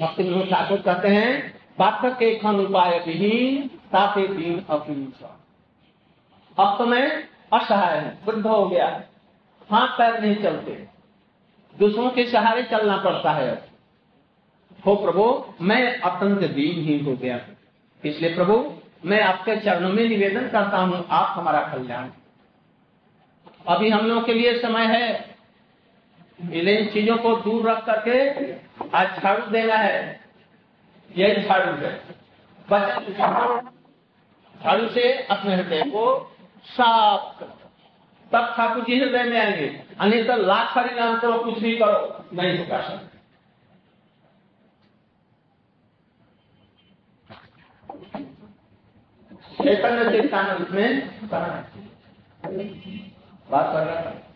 भक्ति विनोद ठाकुर कहते हैं। पाठक के खन उपाय विहीन ताते दीन अपीस अब तो मैं असहाय हूँ, वृद्ध हो गया। हाथ पैर नहीं चलते। दूसरों के सहारे चलना पड़ता है। हो प्रभु, मैं अत्यंत दीन ही हो गया। इसलिए प्रभु, मैं आपके चरणों में निवेदन करता हूँ, आप हमारा कल्याण। अभी हम लोगों के लिए समय है। इन चीज़ों को दूर रख करके आज झाड़ू देना है। यह झाड़ू है। बस झाड़ू से अपने हृदय को साफ़ कर तब ठाकुर जी हृदय में आएँगे। अन्य तो लाख परिणाम करो कुछ भी करो, नहीं होगा सकते चैतन्य चेतानंद में बात कर रहा था।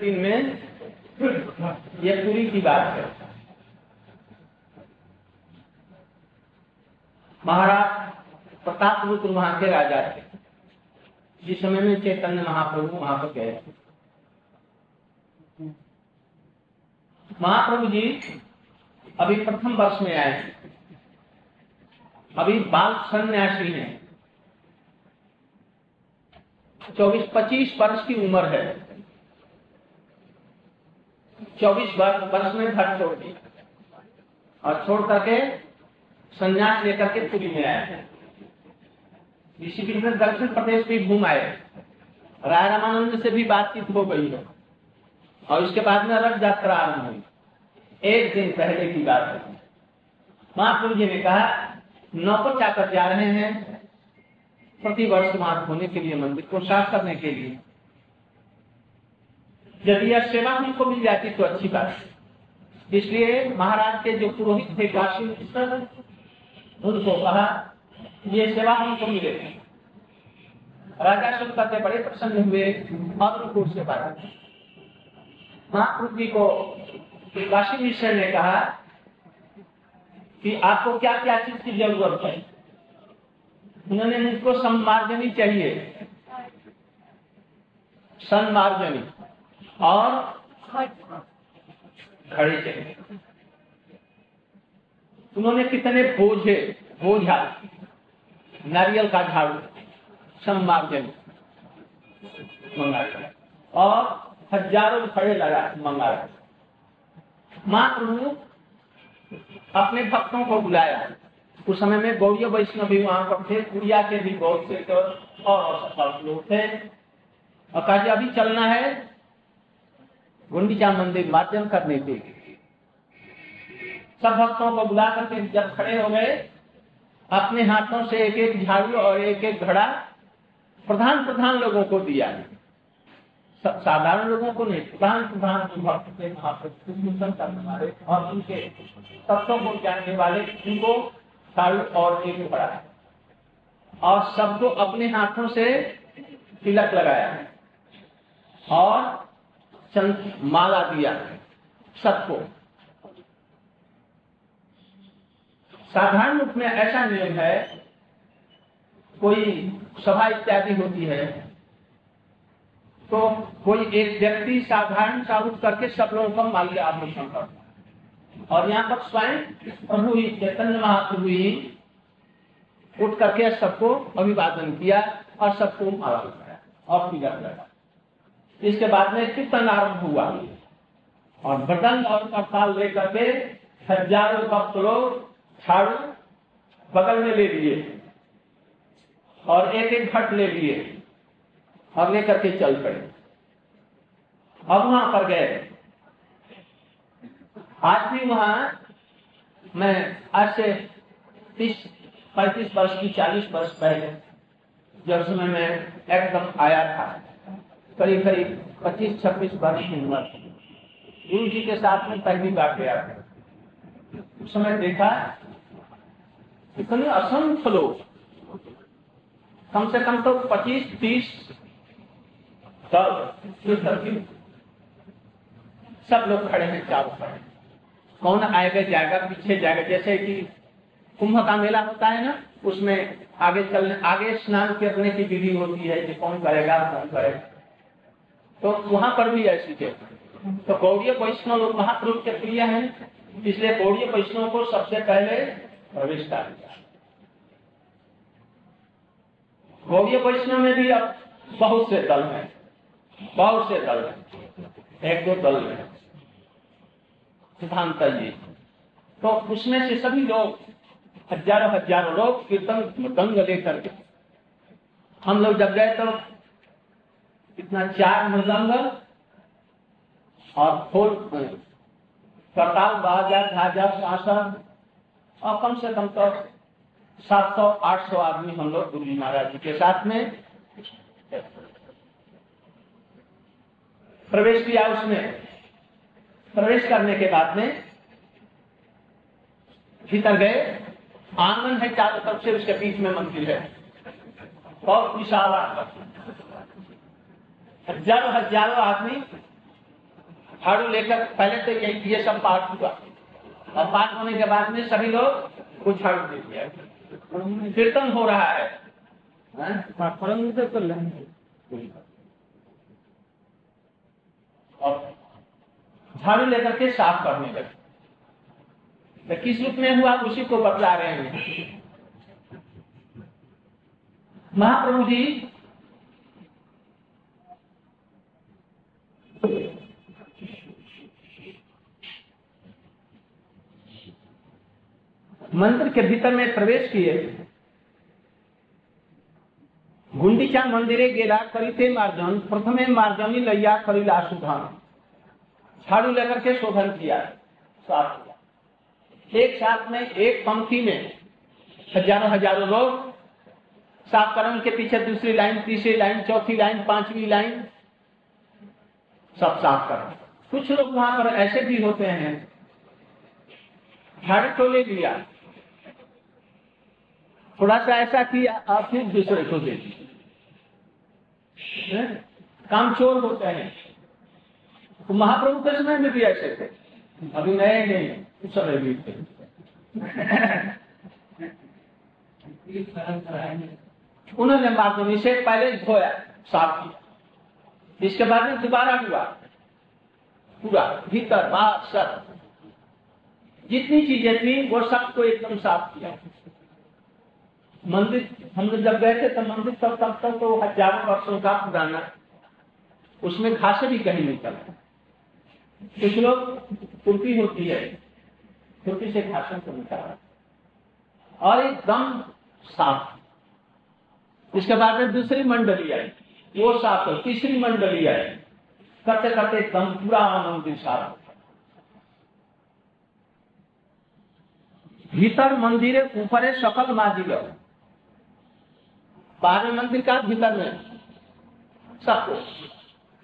में ये पूरी की बात है। महाराज प्रताप रुद्र वहाँ के राजा थे। जिस समय में चैतन्य महाप्रभु वहाँ पर गए महाप्रभु जी अभी प्रथम वर्ष में आए अभी बाल सन्यासी हैं। चौबीस पच्चीस वर्ष की उम्र है। चौबीस वर्ष में घर छोड़ दी और छोड़ करके संन्यास लेकर के पुरी में आए ऋषिकेश में दक्षिण प्रदेश भी घूम आए। राय रामानंद से भी बातचीत हो गई है। और उसके बाद में रथ यात्रा आरंभ हुई। एक दिन पहले की बात है। महाप्रभु जी ने कहा, नौकर चाकर जा रहे हैं। प्रति वर्ष वहाँ होने के लिए, मंदिर को साफ़ करने के लिए। यदि यह सेवा हमको मिल जाती तो अच्छी बात। इसलिए महाराज के जो पुरोहित थे काशी उनको कहा, ये सेवा हमको मिले राजा सुन करके बड़े प्रसन्न हुए और उनको उससे बात महाप्रभु जी को काशी मिश्र ने कहा कि आपको क्या क्या चीज़ की ज़रूरत है? उन्होंने मुझको सम्मार्जनी चाहिए। सन्मार्जनी और चाहिए उन्होंने कितने बोझे बोझा नारियल का झाड़ू सम्मार्जन मंगाया और हज़ारों खड़े लगा मंगाया महाप्रभु अपने भक्तों को बुलाया। उस समय में गौरी वैष्णव भी वहाँ पर थे। कुड़िया के भी बहुत से और सफल लोग थे। और कहा अभी चलना है। गुंडीचा मंदिर मार्जन करने के सब भक्तों को बुला करके जब खड़े हो गए, अपने हाथों से एक एक झाड़ू और एक एक घड़ा प्रधान प्रधान लोगों को दिया। साधारण लोगों को नहीं, प्रधान प्रधान और उनके तत्वों को जानने वाले, उनको झाड़ू और एक घड़ा। और सबको अपने हाथों से तिलक लगाया। और चंद माला दिया सबको। साधारण रूप में ऐसा नियम है, कोई सभा इत्यादि होती है तो कोई एक व्यक्ति साधारण सा उठ करके सब लोगों का माल्य आभूषण करता है। और यहाँ पर स्वयं प्रभु ही, चैतन्य महाप्रभु ही उठ करके सबको अभिवादन किया और सबको माला लगाया और पूजा लगा इसके बाद में कीर्तन आरंभ हुआ। और बटन और करताल लेकर के हज़ारों भक्त लोग झाड़ू बगल में ले लिए और एक एक घट ले लिए और लेकर के चल पड़े। अब वहाँ पर गए। आज भी वहाँ मैं आज से तीस, पैंतीस वर्ष की, चालीस वर्ष पहले जब समय में एकदम आया था। करीब करीब पच्चीस छब्बीस वर्ष की उम्र गुरु जी के साथ में पहली बार गया। उस समय देखा, इतने असंख्य लोग, कम से कम तो पच्चीस तीस सब लोग खड़े हैं चारों पर। कौन आएगा, जाएगा, पीछे जाएगा। जैसे कि कुंभ का मेला होता है ना, उसमें आगे चलने, आगे स्नान करने की विधि होती है कि कौन करेगा कौन करेगा। तो वहाँ पर भी ऐसी थे। तो गौरी वैष्णव लोग महाप्रभु के प्रिय है, इसलिए गौड़ीय वैष्णव को सबसे पहले प्रवेश दिया। गौड़ीय वैष्णव में भी अब बहुत से दल हैं, बहुत से दल हैं, एक दो दल में सिद्धांत जी तो उसमें से सभी लोग, हज़ारों हज़ारों लोग कीर्तन दंग लेकर के, हम लोग जब गए तो इतना चार मृदंग और फूल करताल बाजा झाजा शासन, और कम से कम तो सात सौ, आठ सौ आदमी हम लोग गुरु जी महाराज जी के साथ में प्रवेश किया उसमें। प्रवेश करने के बाद में भीतर गए। आँगन है चारों तरफ़ से, उसके बीच में मंदिर है। बहुत विशाल हज़ारों हज़ारों आदमी झाड़ू लेकर पहले तो ये ये सब पाठ हुआ। और पाठ होने के बाद में सभी लोग कुछ झाड़ू दे दिया। कीर्तन हो रहा है। और झाड़ू लेकर के साफ़ करने लगे। तो किस रूप में हुआ उसी को बतला रहे हैं। महाप्रभु जी मंदिर के भीतर में प्रवेश किए। गुंडीचा मंदिरे गेला, करीते मार्जन, प्रथमे मार्जनी लैया, करीला सुधान। झाड़ू लेकर के शोधन किया किया। एक साथ में, एक पंक्ति में हज़ारों हज़ारों लोग साफ़ करण के पीछे दूसरी लाइन, तीसरी लाइन, चौथी लाइन, पांचवी लाइन, सब साफ़ कर। कुछ लोग वहाँ पर ऐसे भी होते हैं। झाड़ू तो ले लिया। थोड़ा सा ऐसा किया आप फिर दूसरे को दे काम चोर होते हैं। तो महाप्रभु के समय में भी ऐसे थे। अभी नए नहीं सब भी थे। उन्होंने माध्यम से पहले धोया साफ़ किया। इसके बाद में दोबारा हुआ। पूरा, भीतर, बाहर, सब। जितनी चीज़ें थी, वो सबको एकदम साफ़ किया। मंदिर, हम लोग जब गए थे तो मंदिर तब तब तक तो हज़ारों वर्षों का पुराना, उसमें घास भी कहीं नहीं चलता कुछ लोग कुर्ती होती है कुर्ती से घासन को निकाला। और एकदम साफ़। इसके बाद में दूसरी मंडली आई। वो साफ़ हो, तीसरी मंडली आई। करते करते एकदम पूरा मंदिर साफ़ भीतर मंदिर ऊपर सकल माजिल बाहर मंदिर का भीतर में। सबको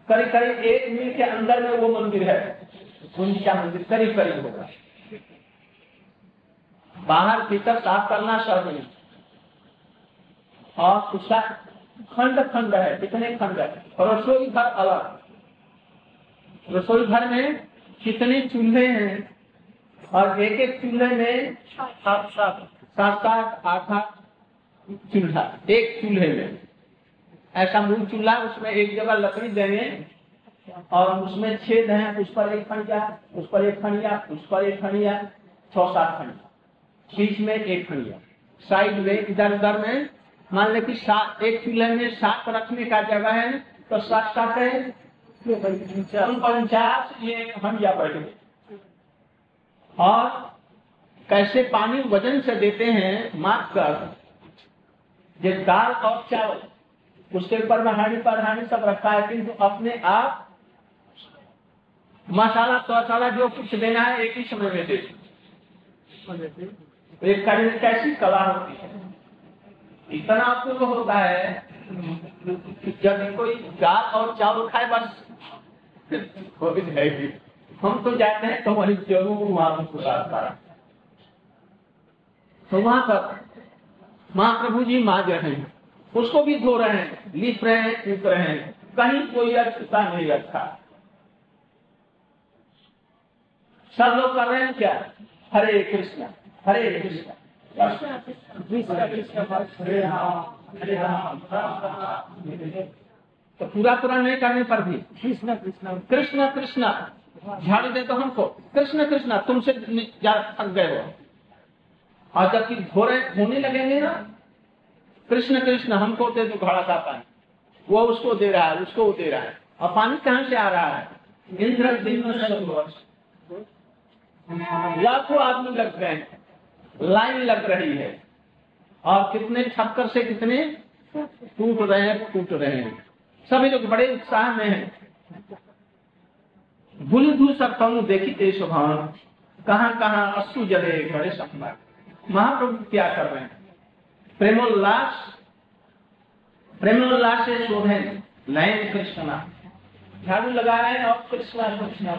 करीब करीब एक मील के अंदर में वो मंदिर है। गुंजिया मंदिर करीब करीब होगा। बाहर भीतर साफ़ करना सर्वनी और उसका खंड खंड है कितने खंड है। और रसोई घर अलग। रसोई घर में कितने चूल्हे हैं? और एक एक चूल्हे में सात सात सात सात आठ आठ चूल्हा, एक चूल्हे में। ऐसा मूल चूल्हा, उसमें एक जगह लकड़ी देंगे और उसमें छेद है, उस पर एक खंडिया उस पर एक खंडिया उस पर एक खंडिया छह सात खंडिया बीच में एक खंडिया साइड में, इधर उधर में। मान ले कि एक चूल्हे में सात रखने का जगह है तो सात सात है। पंचास ये खंडिया बैठ और कैसे पानी वज़न से देते हैं, माप कर जो दाल और चावल। उसके ऊपर में हानि पर हानि सब रखा है, किंतु अपने आप मसाला तो जो कुछ देना है, एक ही समय में दे एक करने कैसी कला होती है? इतना अपूर्व होता है। जब कोई दाल और चावल खाए, बस। हो भी जाएगी हम तो जाते हैं तो वही ज़रूर वहाँ पर तो वहाँ पर महाप्रभु जी माज रहे हैं, उसको भी धो रहे हैं लिख रहे हैं लिख रहे हैं। कहीं कोई अक्षता नहीं रखा। सब लोग कर रहे हैं क्या? हरे कृष्ण हरे कृष्ण। तो पूरा पूरा नहीं करने पर भी। कृष्ण कृष्ण कृष्ण कृष्ण झाड़ू दे तो हमको। कृष्ण कृष्ण, तुमसे थक गए हो और जबकि घोड़े होने लगेंगे ना, कृष्ण कृष्ण हमको दे दो घड़ा का पानी। वो उसको दे रहा है, उसको दे रहा है। और पानी कहाँ से आ रहा है? इंद्र लाखों आदमी लग गए लाइन लग रही है। और कितने छक्कर से कितने टूट रहे हैं, टूट रहे हैं। सभी लोग बड़े उत्साह में हैं। भूल धूल सब देखी देश भान कहाँ कहाँ अश्रु जले बड़े संभाग महाप्रभु क्या कर रहे हैं? प्रेमोल्लास प्रेमोल्लास से शोधे नयन कृष्णा झाड़ू लगा रहे हैं और कृष्णा कृष्णा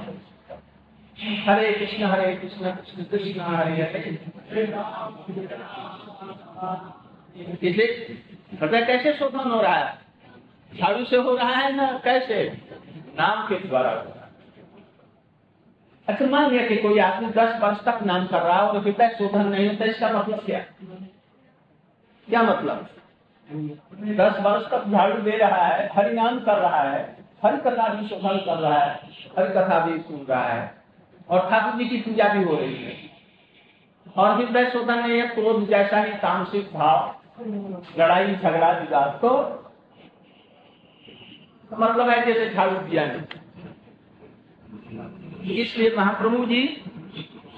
हरे कृष्ण हरे कृष्ण कृष्ण कृष्ण, हरे हरे। इसलिए हृदय कैसे शोधन हो रहा है? झाड़ू से हो रहा है ना कैसे? नाम के द्वारा। अच्छा मान लिया कि कोई आदमी दस वर्ष तक नाम कर रहा है और हृदय शोधन नहीं होता इसका मतलब क्या क्या मतलब दस वर्ष तक झाड़ू दे रहा है हरिनाम कर रहा है हरि कथा भी शोधन कर रहा है हरि कथा भी सुन रहा है और ठाकुर जी की पूजा भी हो रही है। और हृदय शोधन नहीं है क्रोध जैसा ही तामसिक भाव लड़ाई, झगड़ा, विवाद तो मतलब है जैसे झाड़ू दिया नहीं इसलिए महाप्रभु जी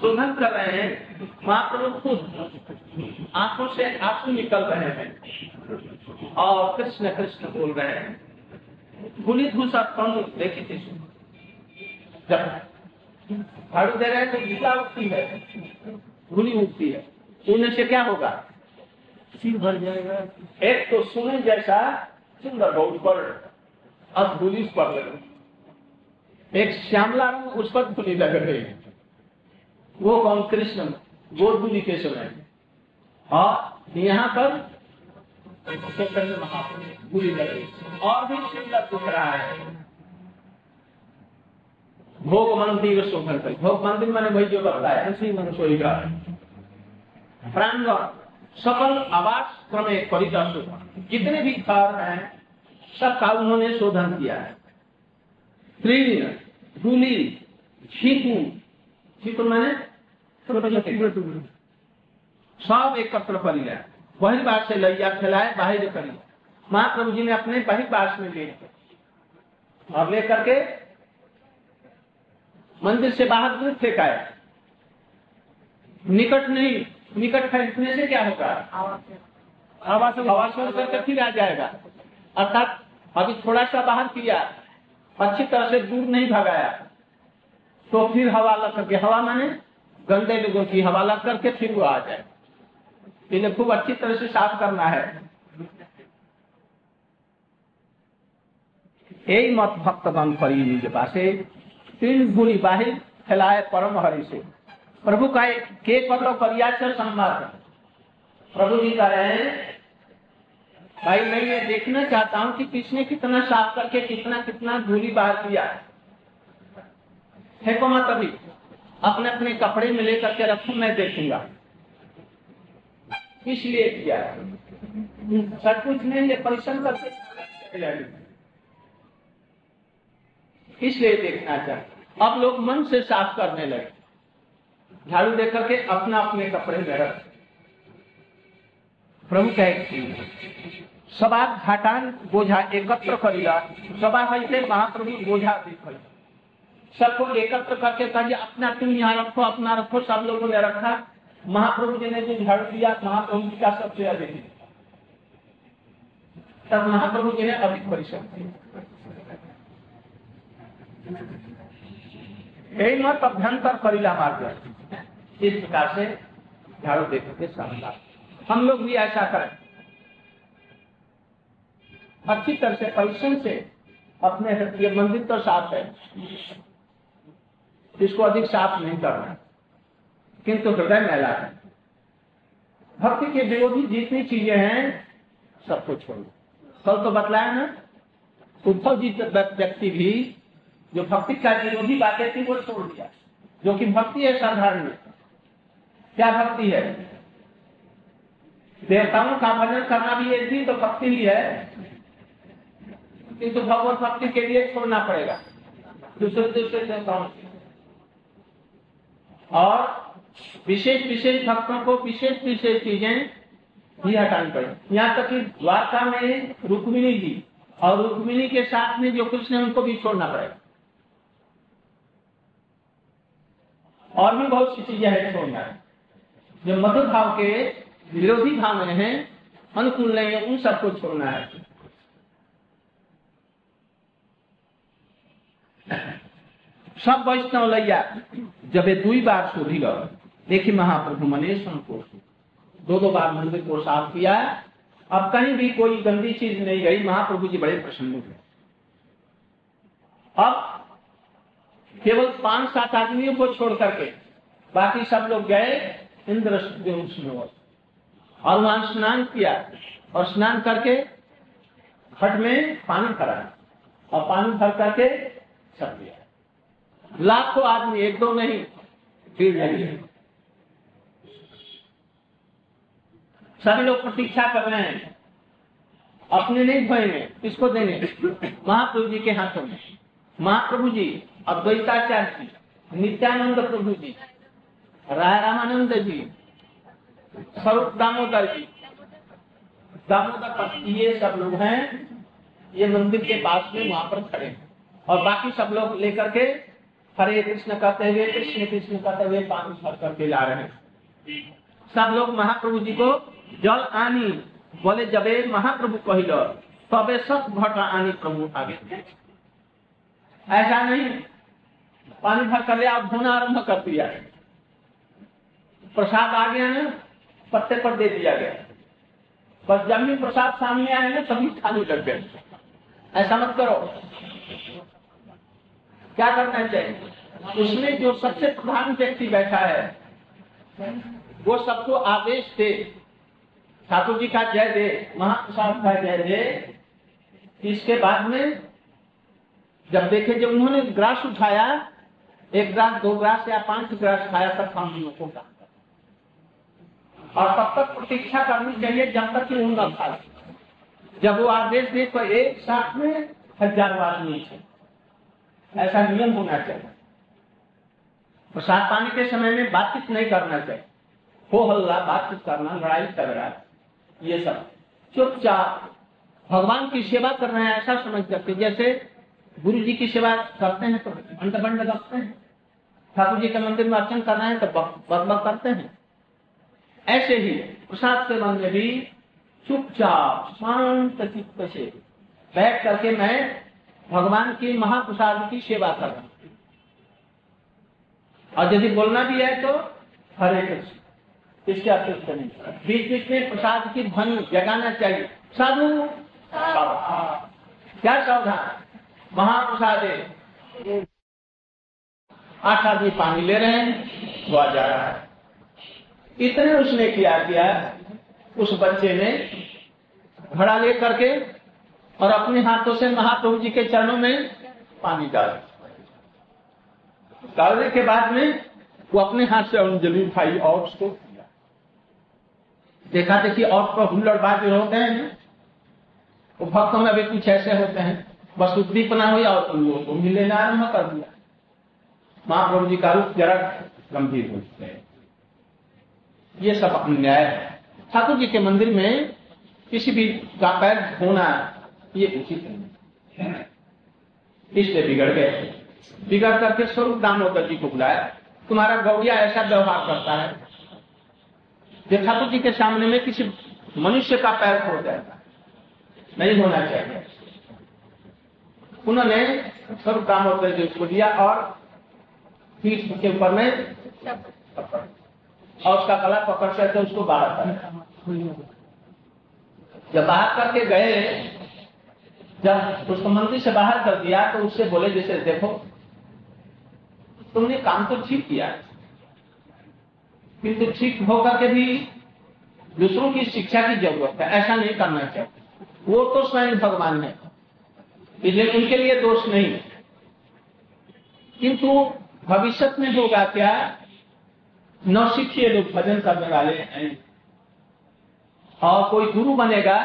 शोधन कर रहे हैं। महाप्रभु खुद आँखों से आँसू निकल रहे हैं और कृष्ण कृष्ण बोल रहे हैं। गुली धूसा कौन देखी थी। जब झाड़ू दे रहे हैं तो गीता उठती है। गुली उठती है। सुनने से क्या होगा? सिर भर जाएगा। एक तो सुने जैसा सुंदर बहुत पर अब गुली पर एक श्यामला रंग उस पर धुली लग रही है। वो कौन? कृष्ण। गोदुली के समय और यहाँ पर बुरी लग रही और भी सुंदर रहा है। भोग मंदिर शोभन कर भोग मंदिर मैंने जो का प्रांगण सकल आवास क्रम एक परिदर्शक जितने भी घर हैं, सबका उन्होंने शोधन किया है। धूली छीकू छीकू मैंने सब एकत्र कर लिया वही बात से लैया फैलाए बाहर करी महाप्रभु जी ने अपने बही बास में ले और लेकर के मंदिर से बाहर दूर फेंकाया निकट नहीं निकट फेंकने से क्या होगा? हवा से हवा करके फिर आ जाएगा। अर्थात अभी थोड़ा सा बाहर किया। अच्छी तरह से दूर नहीं भगाया। तो फिर हवा लग करके, हवा माने गंदे लोगों की हवा लग करके फिर वो आ जाए। इन्हें खूब अच्छी तरह से साफ़ करना है। यही मत भक्त बन करी निज पासे, तीन गुणी बाहिर फैलाए परम हरि से। प्रभु का एक के पत्र परियाचर संवाद प्रभु जी कह रहे हैं भाई, मैं ये देखना चाहता हूँ कि किसने कितना साफ़ करके कितना कितना धूली बाहर किया फेंको मत अभी, अपने अपने कपड़े में लेकर के रखू, मैं देखूँगा। इसलिए किया सब कुछ नहीं परिश्रम करके इसलिए देखना चाहते अब लोग मन से साफ़ करने लगे। झाड़ू दे करके अपना अपने कपड़े में रख। प्रभु कहे सभा घाटान बोझा एकत्र करिला सभा हईते महाप्रभु बोझा सबको एकत्र करके कहिए अपना तुम यहाँ रखो, अपना रखो, सब लोगों ने रखा। महाप्रभु जी ने जो झाड़ू दिया, महाप्रभु जी का सबसे अधिक। तब महाप्रभु जी ने अधिक परिश्रम किया। मत अभ्यंतर करीला मार्ग। इस प्रकार से झाड़ू देख के हम लोग भी ऐसा करें। अच्छी तरह से, परिश्रम से अपने ये मंदिर तो साफ़ है। इसको अधिक साफ़ नहीं करना। किंतु हृदय मैला है। भक्ति के विरोधी जितनी चीज़ें हैं, सब सबको छोड़ो कल तो बतलाया ना, उद्धव जी व्यक्ति भी, जो भक्ति का विरोधी बातें थी, वो छोड़ दिया। जो कि भक्ति है, साधारण क्या भक्ति है? देवताओं का भजन करना भी एक भी तो भक्ति ही है। किंतु भगवत भक्ति के लिए छोड़ना पड़ेगा। दूसरे दूसरे देवताओं और विशेष विशेष भक्तों को विशेष विशेष चीज़ें ही हटानी पड़ी यहाँ तक कि द्वारका में रुक्मिणी जी और रुक्मिणी के साथ में जो कृष्ण है, उनको भी छोड़ना पड़ेगा। और भी बहुत सी चीज़ें हैं छोड़ना। जो मधुर भाव के विरोधी भाव में है, अनुकूल नहीं है, उन सबको छोड़ना है। सब वैष्णव लैया, जब ये दुई बार शोधी गो देखी महाप्रभु मनेश को दो दो बार मंदिर को साफ़ किया, अब कहीं भी कोई गंदी चीज़ नहीं गई, महाप्रभु जी बड़े प्रसन्न हुए। अब केवल पाँच सात आदमियों को छोड़ करके बाकी सब लोग गए, इंद्र और वहाँ स्नान किया और स्नान करके घट में पानी भरा और पानी भर करके छप दिया। लाखों आदमी, एक दो नहीं, भीड़ लगी सभी लोग प्रतीक्षा कर रहे हैं। अपने नहीं धोएँगे किसको देने महाप्रभु जी के हाथों में। महाप्रभु जी अद्वैताचार्य जी, नित्यानंद प्रभु जी, राय रामानंद जी स्वरूप दामोदर जी। दामोदर ये सब लोग हैं। ये मंदिर के पास में वहाँ पर खड़े हैं। और बाकी सब लोग लेकर के हरे कृष्ण कहते हुए, कृष्ण कृष्ण कहते हुए पानी भर करके ला रहे हैं। सब लोग महाप्रभु जी को जल आनी, बोले, जबे महाप्रभु कहिल, तबे सब घट आनी प्रभु आगे। ऐसा नहीं। पानी भर कर लिया धोना आरंभ कर दिया। प्रसाद आ गया ना? पत्ते पर दे दिया गया। बस भी प्रसाद सामने आए ना तभी खाली लग गए। ऐसा मत करो। क्या करना चाहिए? उसमें जो सबसे प्रधान व्यक्ति बैठा है, वो सबको आदेश दे। ठाकुर जी का जय दे, महाप्रसाद का जय दे। इसके बाद में जब देखे, जब उन्होंने ग्रास उठाया, एक ग्रास, दो ग्रास या पाँच ग्रास खाया, तब हम लोगों का और तब तक प्रतीक्षा करनी चाहिए जब तक कि वो न खा जब वो आदेश दे तो एक साथ में हज़ार आदमी है ऐसा नियम होना चाहिए। प्रसाद पानी के समय में बातचीत नहीं करना चाहिए। हो हल्ला, बातचीत करना, लड़ाई, झगड़ा, ये सब। चुपचाप भगवान की सेवा कर रहे हैं, ऐसा समझ सकते जैसे गुरु जी की सेवा करते हैं तो अंड बंड रखते हैं। ठाकुर जी के मंदिर में अर्चन करना है तो बक करते हैं। ऐसे ही प्रसाद सेवन में भी चुपचाप शांत चित्त से बैठ करके मैं भगवान की महाप्रसाद की सेवा कर रहा हूँ। और यदि बोलना भी है तो हरे कृष्ण इसके अतिरिक्त नहीं। बीच बीच में प्रसाद की ध्वनि जगाना चाहिए। साधु, क्या सावधान? महाप्रसाद। आठ आदमी पानी ले रहे हैं, वो जा रहा है। इतने उसने किया किया, उस बच्चे ने घड़ा ले करके और अपने हाथों से महाप्रभु जी के चरणों में पानी डाल। डालने के बाद में वो अपने हाथ से अंजलि उठाई और उसको देखा देखिए और तो हुल्लड़बाज होते हैं। वो भक्तों में भी कुछ ऐसे होते हैं। बस उद्दीपना हुई और उन लोगों को मिलने आरंभ कर दिया। महाप्रभु जी का रूप जरा गंभीर हो गए ये सब अन्याय है। ठाकुर जी के मंदिर में किसी भी का पैर होना ये उचित नहीं इसलिए बिगड़ गए। बिगड़ करके स्वरूप दामोदर जी को बुलाया। तुम्हारा गौड़िया ऐसा व्यवहार करता है जो ठाकुर जी के सामने में किसी मनुष्य का पैर खो जाएगा। नहीं होना चाहिए। उन्होंने स्वरूप दामोदर जी को दिया और पीठ के ऊपर में और उसका गला पकड़ करके उसको बाहर कर। जब बाहर करके गए, जब उसको मंदिर से बाहर कर दिया तो उससे बोले, जैसे देखो, तुमने काम तो ठीक किया, किंतु ठीक होकर के भी दूसरों की शिक्षा की ज़रूरत है, ऐसा नहीं करना चाहिए। वो तो स्वयं भगवान है, इसलिए उनके लिए दोष नहीं। किंतु भविष्य में होगा क्या नौसिखिए लोग भजन करने वाले हैं और कोई गुरु बनेगा,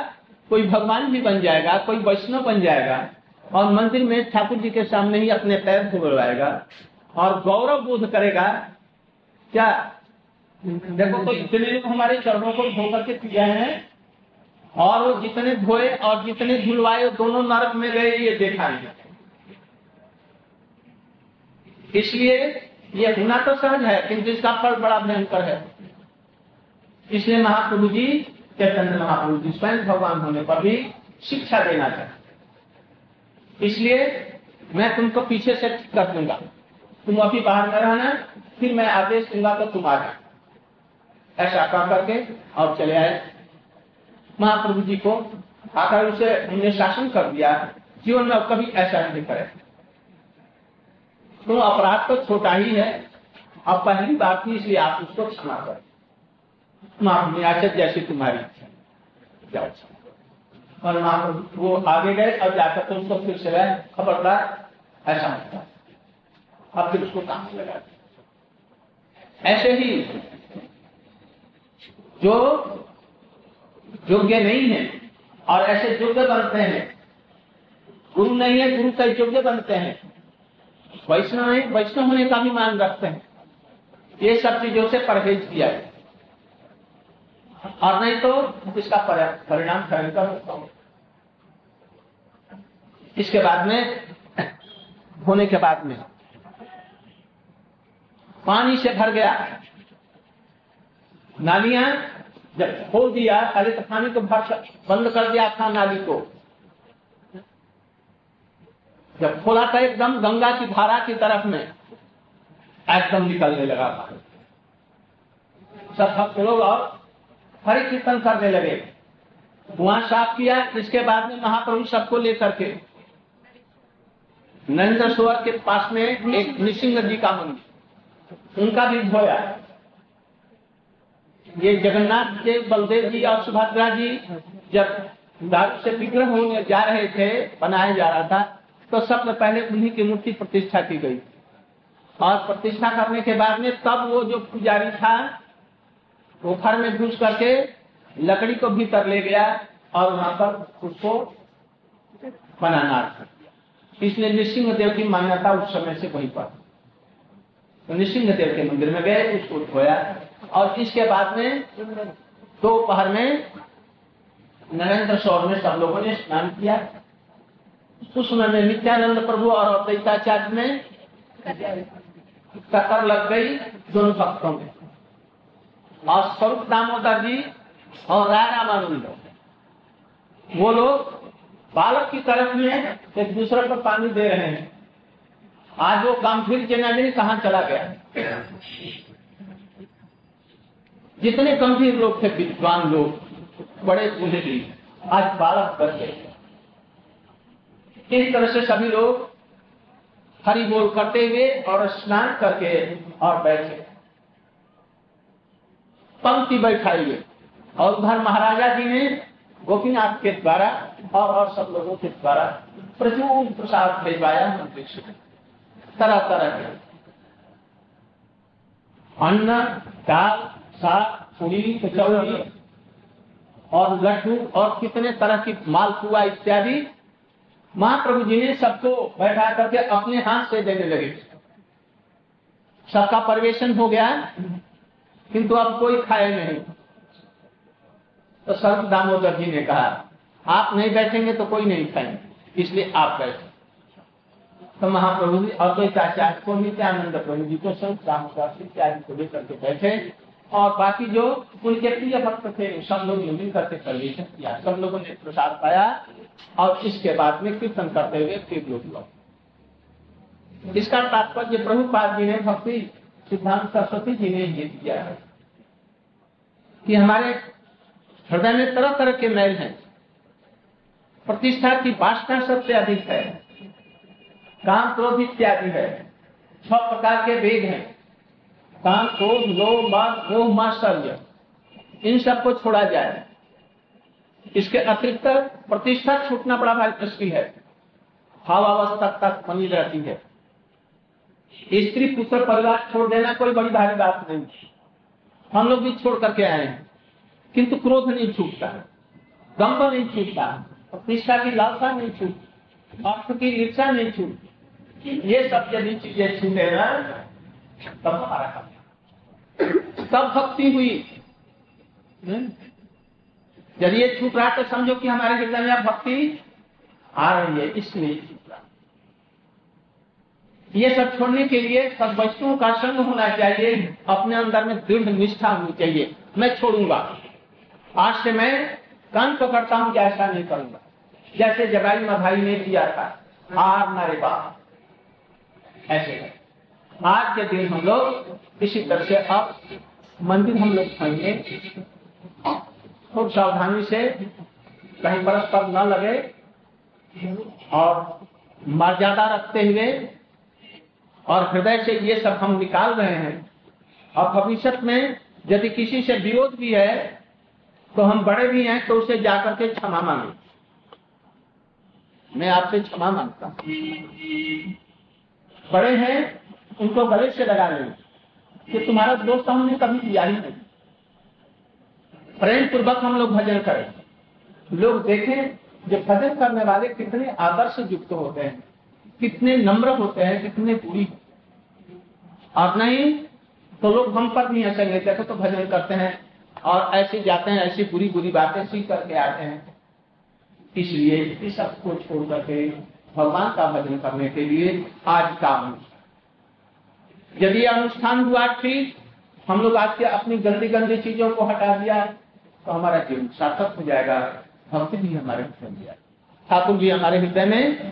कोई भगवान भी बन जाएगा, कोई वैष्णव बन जाएगा, और मंदिर में ठाकुर जी के सामने ही अपने पैर धुलवाएगा और गौरव बोध करेगा। क्या? देखो तो इतने लोग हमारे चरणों को धो करके पी गए हैं, और वो जितने धोए और जितने धुलवाए, दोनों नरक में गए, ये देखा इसलिए ये तो सहज है, किंतु इसका फल बड़ा भयंकर है। इसलिए महाप्रभु जी, चैतन्य महाप्रभु जी, स्वयं भगवान होने पर भी शिक्षा देना चाहते इसलिए मैं तुमको पीछे से कर दूँगा। तुम अभी बाहर न रहना, फिर मैं आदेश दूँगा तो तुम आ ऐसा कर करके और चले आए। महाप्रभु जी को आकर उसे उन्हें शासन कर दिया। जीवन में कभी ऐसा नहीं करे। तो अपराध तो छोटा ही है। अब पहली बात थी इसलिए आप उसको क्षमा करें। जैसी तुम्हारी इच्छा और वो आगे गए, अब जाकर तो उसको फिर से खबरदार, ऐसा होता अब फिर उसको काम लगा ऐसे ही जो योग्य नहीं है और ऐसे योग्य बनते हैं, गुरु नहीं है, गुरु का योग्य बनते हैं वैष्णव नहीं वैष्णव होने का भी मान रखते हैं। ये सब चीज़ों से परहेज किया है। और नहीं तो इसका परिणाम भयंकर होता हो इसके बाद में, होने के बाद में, पानी से भर गया। नालियाँ जब खोल दिया पहले तो पानी को भर, बंद कर दिया था नाली को। जब खोला था एकदम गंगा की धारा की तरफ़ में, एकदम निकलने लगा सब भक्त लोग और हरि कीर्तन करने लगे। वहाँ साफ़ किया, इसके बाद में महाप्रभु सबको लेकर के नरेंद्र सरोवर के पास में एक नृसिंह जी का मंदिर, उनका भी धोया ये जगन्नाथ के बलदेव जी और सुभद्रा जी जब दारू से विग्रह होने जा रहे थे, बनाया जा रहा था तो सबसे पहले उन्हीं की मूर्ति प्रतिष्ठा की गई। और प्रतिष्ठा करने के बाद में तब वो जो पुजारी था घर में घुस करके लकड़ी को भीतर ले गया और वहाँ पर उसको बनाना इसलिए नृसिंह देव की मान्यता उस समय से वहीं पर। तो नृसिंह देव के मंदिर में गए, उसको धोया और इसके बाद में दोपहर में नरेंद्र सौर में सब लोगों ने स्नान किया। उस समय में नित्यानंद प्रभु और अद्वैताचार्य में कतर लग गई दोनों भक्तों में। और स्वरूप दामोदर जी और राय रामानंद। वो लोग बालक की तरफ़ में एक दूसरे को पानी दे रहे हैं। आज वो गंभीर जनानी कहा चला गया? जितने गंभीर लोग थे, विद्वान लोग, बड़े बूढ़े भी आज बालक कर गए। इस तरह से सभी लोग हरि बोल करते हुए और स्नान करके और बैठे। पंक्ति बैठाई हुए और उधर महाराजा जी ने गोपीनाथ के द्वारा और और सब लोगों के द्वारा प्रचुर प्रसाद भिजवाया मंदिर से। तरह तरह के। अन्न, दाल, साग, पूरी, कचौड़ी और लड्डू और कितने तरह की मालपुआ इत्यादि महाप्रभु जी ने सबको बैठा करके अपने हाथ से देने लगे। सबका परिवेशन हो गया, किंतु अब कोई खाए नहीं। तो सर्व दामोदर जी ने कहा, आप नहीं बैठेंगे तो कोई नहीं खाएँगे, इसलिए आप बैठे। तो महाप्रभु जी अद्वैताचार्य को नित्यानंद प्रभु जी को सर्व दामोदर इत्यादि को लेकर के बैठे। और बाकी जो प्रिय भक्त थे, सब लोग मिल करके परवेशन किया। सब लोगों ने प्रसाद पाया और इसके बाद में कीर्तन करते हुए फिर लोग इसका तात्पर्य प्रभुपाद जी ने भक्ति सिद्धांत सरस्वती जी ने ये दिया है कि हमारे हृदय में तरह तरह के मैल हैं। प्रतिष्ठा की वासना सबसे अधिक है। काम क्रोध इत्यादि है। छह प्रकार के वेग हैं। काम क्रोध, लोभ मान मोह माश्चर्य इन सबको छोड़ा जाए। इसके अतिरिक्त प्रतिष्ठा छूटना बड़ा भारी मुश्किल है। भाव अवस्था तक बनी रहती है। स्त्री पुत्र परिवार छोड़ देना कोई बड़ी भारी बात नहीं। हम लोग भी छोड़ करके आए हैं। किंतु क्रोध नहीं छूटता दम्भ नहीं छूटता प्रतिष्ठा की लालसा नहीं छूटती। अर्थ की इच्छा नहीं छूटती। ये सब यदि चीज़ें छूटे ना, तब हमारा काम तब भक्ति हुई। यदि ये छूट रहा तो समझो कि हमारे हृदय में भक्ति आ रही है इसलिए छूट रहा ये सब छोड़ने के लिए सब वस्तुओं का संग होना चाहिए अपने अंदर में दृढ़ निष्ठा होनी चाहिए। मैं छोड़ूँगा। आज से मैं कान पकड़ता हूँ कि ऐसा नहीं करूँगा। जैसे जगाई मधाई ने किया था आर नारे बाप। ऐसे है। आज के दिन हम लोग इसी तरह से अब मंदिर हम लोग खाएँगे। खूब सावधानी से कहीं परस्पर न लगे और मर्यादा रखते हुए और हृदय से ये सब हम निकाल रहे हैं। और भविष्य में यदि किसी से विरोध भी है तो हम बड़े भी हैं तो उसे जाकर के क्षमा मांगे। मैं आपसे क्षमा माँगता हूँ। बड़े हैं, उनको गले से लगा लें। कि तुम्हारा दोस्त हमने कभी किया ही नहीं। प्रेम पूर्वक हम लोग भजन करें। लोग देखें जो भजन करने वाले कितने आदर्श युक्त होते हैं, कितने नम्र होते हैं, कितने पूरी। और नहीं तो लोग हम पर नहीं ऐसे लेते तो भजन करते हैं और ऐसे जाते हैं, ऐसी बुरी बुरी बातें सीख करके आते हैं। इसलिए इस सबको छोड़ करके भगवान का भजन करने के लिए आज काम यदि अनुष्ठान हुआ ठीक, हम लोग आज के अपनी गंदी गंदी चीज़ों को हटा दिया तो हमारा जीवन सार्थक हो जाएगा। भक्ति भी हमारे हृदय ठाकुर जी हमारे हृदय में